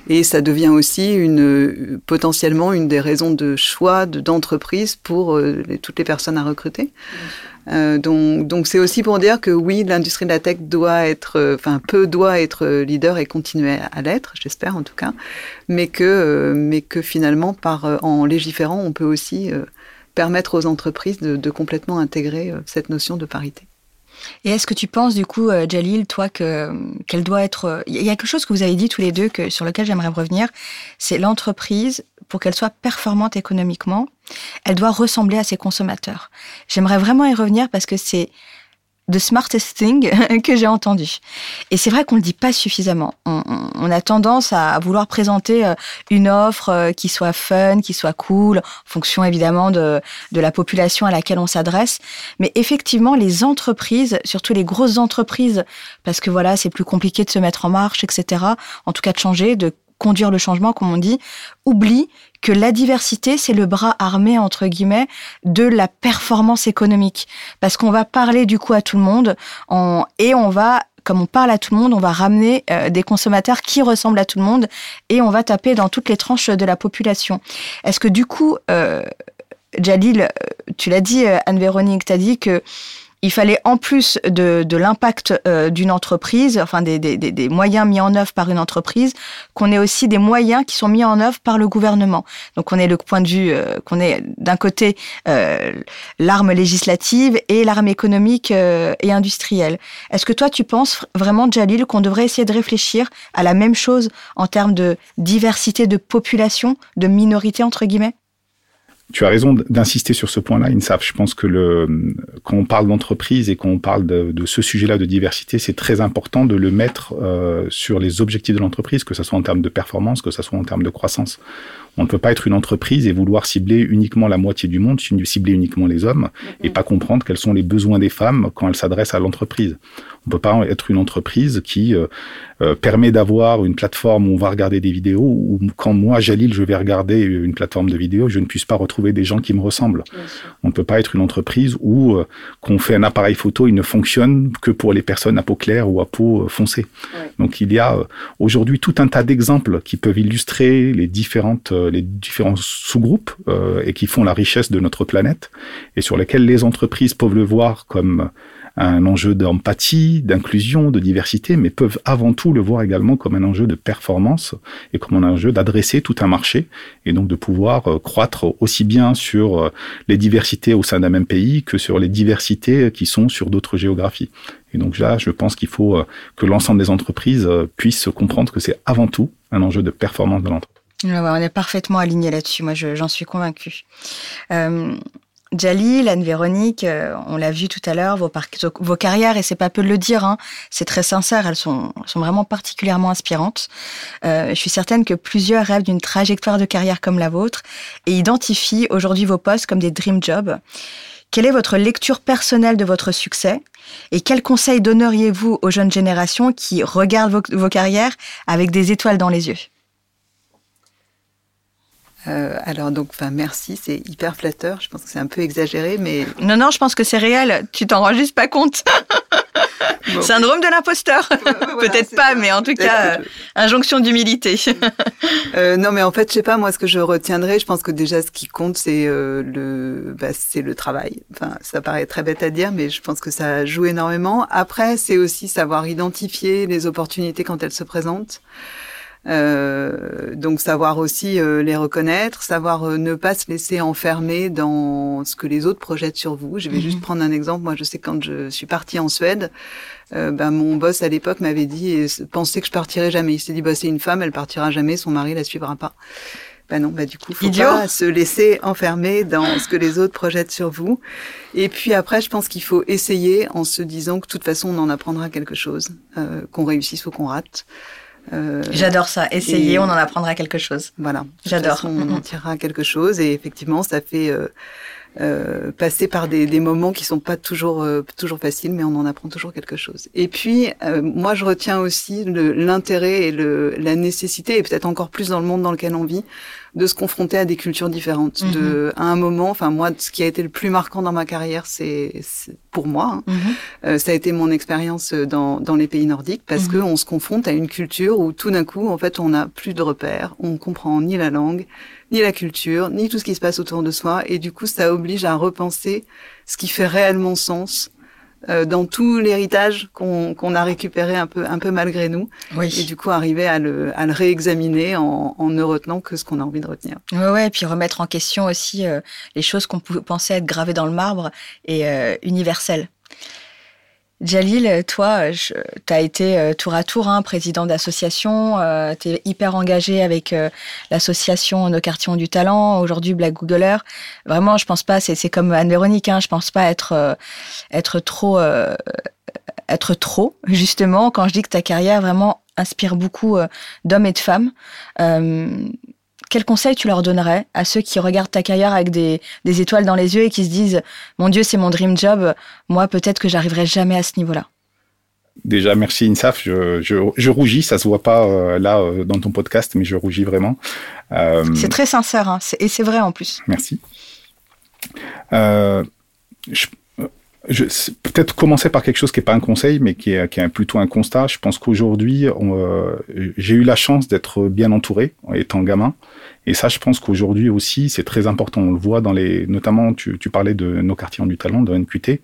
Et ça devient aussi une, euh, potentiellement une des raisons de choix d'entreprise pour toutes les personnes à recruter. donc, donc c'est aussi pour dire que oui, l'industrie de la tech doit être, enfin peu doit être leader et continuer à l'être, j'espère en tout cas, mais que, mais que finalement par en légiférant, on peut aussi permettre aux entreprises de, complètement intégrer euh, cette notion de parité. Et est-ce que tu penses du coup, euh, Jalil, toi, que qu'elle doit être Il y a quelque chose que vous avez dit tous les deux que sur lequel j'aimerais revenir. C'est l'entreprise pour qu'elle soit performante économiquement, elle doit ressembler à ses consommateurs. J'aimerais vraiment y revenir parce que c'est the smartest thing que j'ai entendu. Et c'est vrai qu'on le dit pas suffisamment. On, a tendance à vouloir présenter euh, une offre euh, qui soit fun, qui soit cool, en fonction évidemment de, de la population à laquelle on s'adresse. Mais effectivement, les entreprises, surtout les grosses entreprises, parce que voilà, c'est plus compliqué de se mettre en marche, etc. En tout cas, de changer, de conduire le changement, comme on dit, oublie que la diversité, c'est le bras armé, entre guillemets, de la performance économique. Parce qu'on va parler du coup à tout le monde et on va comme on parle à tout le monde, on va ramener euh, des consommateurs qui ressemblent à tout le monde et on va taper dans toutes les tranches de la population. Est-ce que du coup, euh, Jalil, euh, tu l'as dit, Anne-Véronique, tu as dit que il fallait en plus de, de l'impact euh, d'une entreprise, enfin des, des, des, moyens mis en œuvre par une entreprise, qu'on ait aussi des moyens qui sont mis en œuvre par le gouvernement. Donc on est le point de vue euh, qu'on est d'un côté euh, l'arme législative et l'arme économique et industrielle. Est-ce que toi tu penses vraiment, Jalil, qu'on devrait essayer de réfléchir à la même chose en termes de diversité de population, de minorité entre guillemets? Tu as raison d'insister sur ce point-là, INSAF. Je pense que quand on parle d'entreprise et quand on parle de, de ce sujet-là de diversité, c'est très important de le mettre euh, sur les objectifs de l'entreprise, que ce soit en termes de performance, que ce soit en termes de croissance. On ne peut pas être une entreprise et vouloir cibler uniquement la moitié du monde, cibler uniquement les hommes, et pas comprendre quels sont les besoins des femmes quand elles s'adressent à l'entreprise. On peut pas être une entreprise qui euh, euh, permet d'avoir une plateforme où on va regarder des vidéos, ou quand moi, Jalil, je vais regarder une plateforme de vidéos, je ne puisse pas retrouver des gens qui me ressemblent. On ne peut pas être une entreprise où euh, qu'on fait un appareil photo, il ne fonctionne que pour les personnes à peau claire ou à peau foncée. Donc il y a aujourd'hui tout un tas d'exemples qui peuvent illustrer les différentes les différents sous-groupes euh, et qui font la richesse de notre planète et sur lesquels les entreprises peuvent le voir comme un enjeu d'empathie, d'inclusion, de diversité, mais peuvent avant tout le voir également comme un enjeu de performance et comme un enjeu d'adresser tout un marché et donc de pouvoir euh, croître aussi bien sur euh, les diversités au sein d'un même pays que sur les diversités qui sont sur d'autres géographies. Et donc là, je pense qu'il faut que l'ensemble des entreprises puissent comprendre que c'est avant tout un enjeu de performance de l'entreprise on est parfaitement alignés là-dessus. Moi, j'en suis convaincue. Euh, Jalil, Anne-Véronique, euh, on l'a vu tout à l'heure, vos, carrières, et c'est pas peu de le dire, hein, c'est très sincère, elles sont, sont vraiment particulièrement inspirantes. Euh, je suis certaine que plusieurs rêvent d'une trajectoire de carrière comme la vôtre et identifient aujourd'hui vos postes comme des dream jobs. Quelle est votre lecture personnelle de votre succès et quels conseils donneriez-vous aux jeunes générations qui regardent vos carrières avec des étoiles dans les yeux? Euh, alors donc, enfin merci, c'est hyper flatteur. Je pense que c'est un peu exagéré, mais non, non, je pense que c'est réel. Tu t'en rends juste pas compte. Syndrome de l'imposteur. Peut-être pas, mais en tout cas, injonction d'humilité. euh, non, mais en fait, je sais pas moi ce que je retiendrai. Je pense que déjà, ce qui compte, c'est euh, le, bah, c'est le travail. Enfin, ça paraît très bête à dire, mais je pense que ça joue énormément. Après, c'est aussi savoir identifier les opportunités quand elles se présentent. Euh, donc savoir aussi euh, les reconnaître, savoir euh, ne pas se laisser enfermer dans ce que les autres projettent sur vous. Je vais juste mhm. prendre un exemple. Moi, je sais quand je suis partie en Suède, ben, mon boss à l'époque m'avait dit et pensait que je partirais jamais. Il s'est dit bah c'est une femme, elle partira jamais, son mari la suivra pas. Ben non, bah du coup, faut pas se laisser enfermer dans ce que les autres projettent sur vous. Et puis après, je pense qu'il faut essayer en se disant que de toute façon, on en apprendra quelque chose, qu'on réussisse ou qu'on rate. Euh, J'adore ça. Essayer, on en apprendra quelque chose. Voilà. J'adore. On en tirera quelque chose et effectivement, ça fait euh, euh, passer par des, des, moments qui sont pas toujours euh, toujours faciles, mais on en apprend toujours quelque chose. Et puis, euh, moi, je retiens aussi l'intérêt et le, la nécessité, et peut-être encore plus dans le monde dans lequel on vit, de se confronter à des cultures différentes. De, mhm. à un moment, enfin moi, ce qui a été le plus marquant dans ma carrière, c'est pour moi, hein, mhm. ça a été mon expérience dans, dans les pays nordiques, parce mhm. que on se confronte à une culture où tout d'un coup, en fait, on n'a plus de repères, on comprend ni la langue, ni la culture, ni tout ce qui se passe autour de soi. Et du coup, ça oblige à repenser ce qui fait réellement sens euh, dans tout l'héritage qu'on a récupéré un peu, un peu malgré nous. Et du coup, arriver à le, à le réexaminer en, en, ne retenant que ce qu'on a envie de retenir. Ouais, ouais, et puis remettre en question aussi euh, les choses qu'on pensait être gravées dans le marbre et euh, universelles. Jalil, toi, tu as été euh, tour à tour hein, président d'association, euh, tu es hyper engagé avec euh, l'association Nos quartiers du talent, aujourd'hui Black Googler. Vraiment, je pense pas, c'est comme Anne-Véronique, hein, je pense pas être, être trop, être trop, justement, quand je dis que ta carrière vraiment inspire beaucoup d'hommes et de femmes. Quel conseil tu leur donnerais à ceux qui regardent ta carrière avec des, étoiles dans les yeux et qui se disent Mon Dieu, c'est mon dream job, moi peut-être que j'arriverai jamais à ce niveau-là? Déjà, merci Insaf. Je, rougis, ça se voit pas euh, là euh, dans ton podcast, mais je rougis vraiment. Euh, c'est très sincère, hein, et c'est vrai en plus. Merci. Peut-être commencer par quelque chose qui n'est pas un conseil, mais qui est, qui est plutôt un constat. Je pense qu'aujourd'hui, euh, j'ai eu la chance d'être bien entouré étant gamin. Et ça, je pense qu'aujourd'hui aussi, c'est très important. On le voit dans les, notamment, tu, tu parlais de nos quartiers en du talent, de NQT.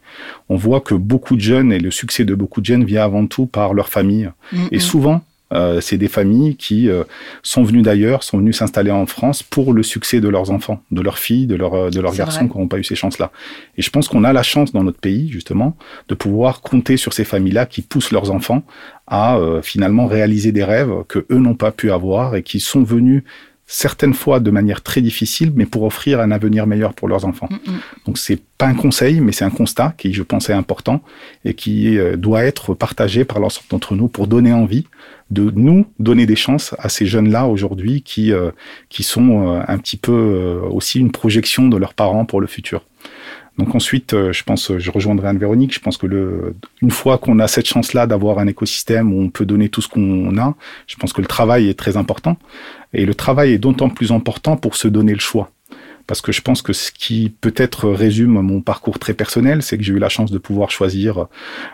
On voit que beaucoup de jeunes et le succès de beaucoup de jeunes vient avant tout par leur famille. Et souvent, euh, c'est des familles qui euh, sont venues d'ailleurs, sont venues s'installer en France pour le succès de leurs enfants, de leurs filles, de, leurs de leurs garçons qui n'ont pas eu ces chances-là. Et je pense qu'on a la chance dans notre pays, justement, de pouvoir compter sur ces familles-là qui poussent leurs enfants à euh, finalement réaliser des rêves que eux n'ont pas pu avoir et qui sont venus certaines fois de manière très difficile, mais pour offrir un avenir meilleur pour leurs enfants. Mm, mm. Donc c'est pas un conseil, mais c'est un constat qui, je pense, est important et qui doit être partagé par l'ensemble d'entre nous pour donner envie de nous donner des chances à ces jeunes-là aujourd'hui qui, euh, qui sont euh, un petit peu euh, aussi une projection de leurs parents pour le futur. Donc ensuite, je pense, je rejoindrai Anne-Véronique, je pense que le, une fois qu'on a cette chance-là d'avoir un écosystème où on peut donner tout ce qu'on a, je pense que le travail est très important. Et le travail est d'autant plus important pour se donner le choix parce que je pense que ce qui peut-être résume mon parcours très personnel, c'est que j'ai eu la chance de pouvoir choisir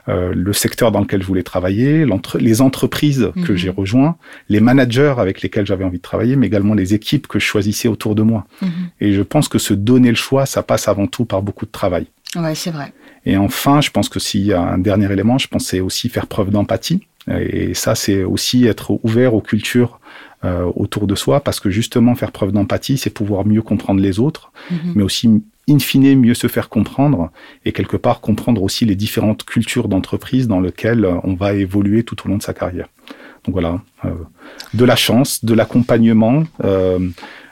euh, le secteur dans lequel je voulais travailler, les entreprises que mhm. j'ai rejoints, les managers avec lesquels j'avais envie de travailler, mais également les équipes que je choisissais autour de moi. Mhm. Et je pense que se donner le choix, ça passe avant tout par beaucoup de travail. Ouais, c'est vrai. Et enfin, je pense que s'il y a un dernier élément, je pense c'est aussi faire preuve d'empathie. Et ça, c'est aussi être ouvert aux cultures euh, autour de soi, parce que justement, faire preuve d'empathie, c'est pouvoir mieux comprendre les autres, mhm. mais aussi, in fine, mieux se faire comprendre, et quelque part comprendre aussi les différentes cultures d'entreprise dans lesquelles on va évoluer tout au long de sa carrière. Donc voilà, euh, de la chance, de l'accompagnement, euh,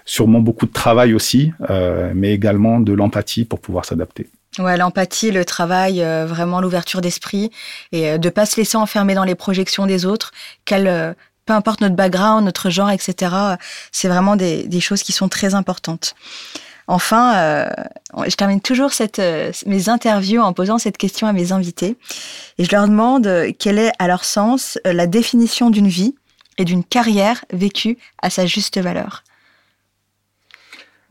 sûrement beaucoup de travail aussi, euh, mais également de l'empathie pour pouvoir s'adapter. Ouais, l'empathie, le travail, euh, vraiment l'ouverture d'esprit et euh, de pas se laisser enfermer dans les projections des autres. Quelle peu importe notre background, notre genre, etc. C'est vraiment des, choses qui sont très importantes. Enfin, euh, je termine toujours cette, euh, mes interviews en posant cette question à mes invités. Et je leur demande quelle est, à leur sens, la définition d'une vie et d'une carrière vécue à sa juste valeur.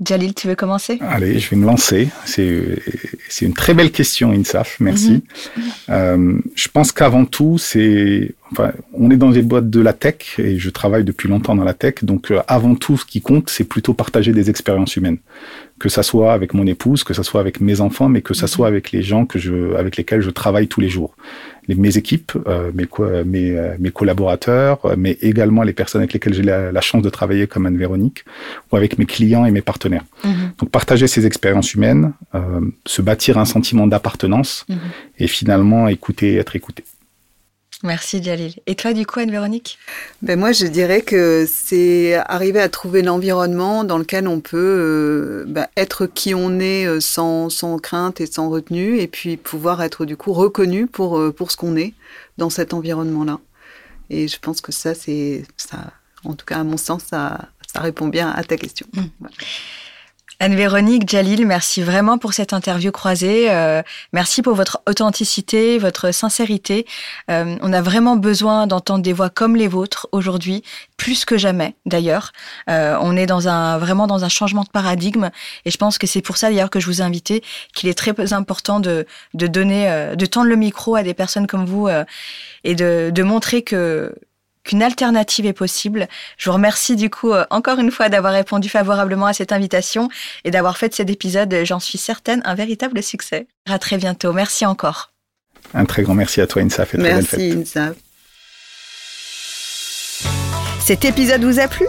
Jalil, tu veux commencer? Allez, je vais me lancer. C'est une très belle question, Insaf. Merci. Mhm. Euh, je pense qu'avant tout, c'est enfin, on est dans les boîtes de la tech et je travaille depuis longtemps dans la tech. Donc, euh, avant tout, ce qui compte, c'est plutôt partager des expériences humaines. Que ça soit avec mon épouse, que ça soit avec mes enfants, mais que ça mhm. soit avec les gens que je, avec lesquels je travaille tous les jours mes équipes, euh, mes, mes, euh, mes, collaborateurs, euh, mais également les personnes avec lesquelles j'ai la, chance de travailler comme Anne-Véronique, ou avec mes clients et mes partenaires. Mhm. Donc partager ces expériences humaines, se bâtir un sentiment d'appartenance mhm. et finalement écouter et être écouté. Merci Jalil. Et toi, du coup, Anne-Véronique? Ben Moi, je dirais que c'est arriver à trouver l'environnement dans lequel on peut euh, ben, être qui on est euh, sans, sans, crainte et sans retenue, et puis pouvoir être du coup reconnu pour, euh, pour ce qu'on est dans cet environnement-là. Et je pense que ça, c'est ça, en tout cas à mon sens, ça, ça répond bien à ta question. Mmh. Anne-Véronique, Jalil, merci vraiment pour cette interview croisée. Euh, merci pour votre authenticité, votre sincérité. Euh, on a vraiment besoin d'entendre des voix comme les vôtres aujourd'hui, plus que jamais d'ailleurs. Euh, on est dans un vraiment dans un changement de paradigme et je pense que c'est pour ça d'ailleurs que je vous ai invité, qu'il est très important de, de donner, de tendre le micro à des personnes comme vous et de, de montrer que qu'une alternative est possible. Je vous remercie du coup euh, encore une fois d'avoir répondu favorablement à cette invitation et d'avoir fait de cet épisode, j'en suis certaine, un véritable succès. À très bientôt. Merci encore. Un très grand merci à toi, Insaf. Et merci, Insaf. Cet épisode vous a plu?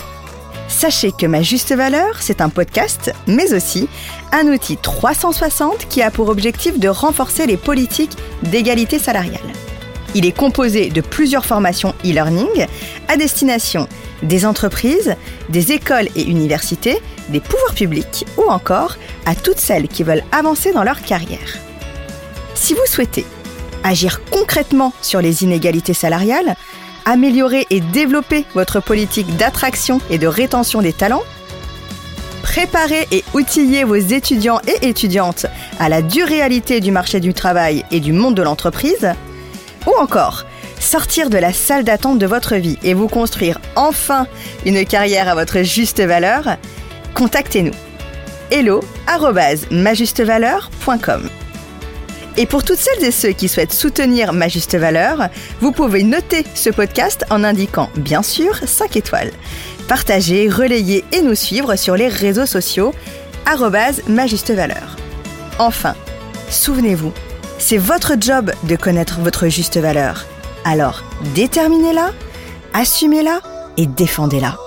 Sachez que Ma Juste Valeur, c'est un podcast, mais aussi un outil 360 qui a pour objectif de renforcer les politiques d'égalité salariale. Il est composé de plusieurs formations e-learning à destination des entreprises, des écoles et universités, des pouvoirs publics ou encore à toutes celles qui veulent avancer dans leur carrière. Si vous souhaitez agir concrètement sur les inégalités salariales, améliorer et développer votre politique d'attraction et de rétention des talents, préparer et outiller vos étudiants et étudiantes à la dure réalité du marché du travail et du monde de l'entreprise, ou encore, sortir de la salle d'attente de votre vie et vous construire enfin une carrière à votre juste valeur, contactez-nous. hello Et pour toutes celles et ceux qui souhaitent soutenir ma juste valeur, vous pouvez noter ce podcast en indiquant bien sûr 5 étoiles. Partagez, relayez et nous suivre sur les réseaux sociaux ma. Enfin, souvenez-vous, c'est votre job de connaître votre juste valeur. Alors, déterminez-la, assumez-la et défendez-la.